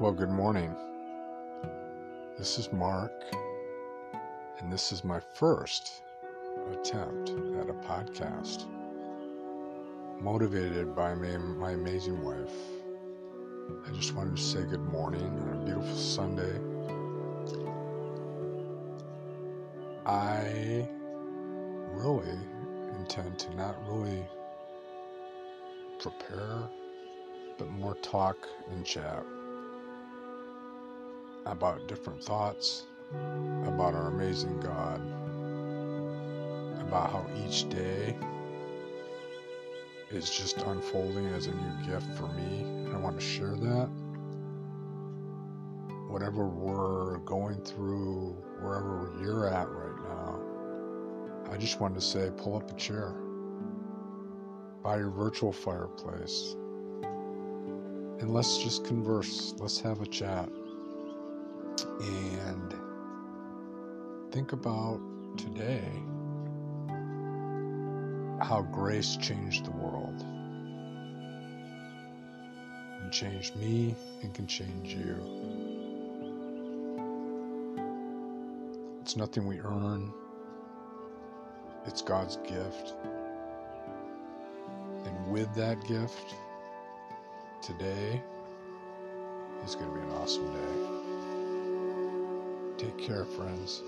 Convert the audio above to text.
Well, good morning. This is Mark, and this is my first attempt at a podcast. Motivated by my, my amazing wife. I just wanted to say good morning on a beautiful Sunday. I really intend to not really prepare, but more talk and chat about different thoughts about our amazing God, about how each day is just unfolding as a new gift for me, and I want to share that. Whatever we're going through, wherever you're at right now, I just want to say pull up a chair by your virtual fireplace and let's just converse. Let's have a chat and think about today how grace changed the world and changed me and can change you. It's nothing we earn, it's God's gift. And with that gift, today is going to be an awesome day. Take care, friends.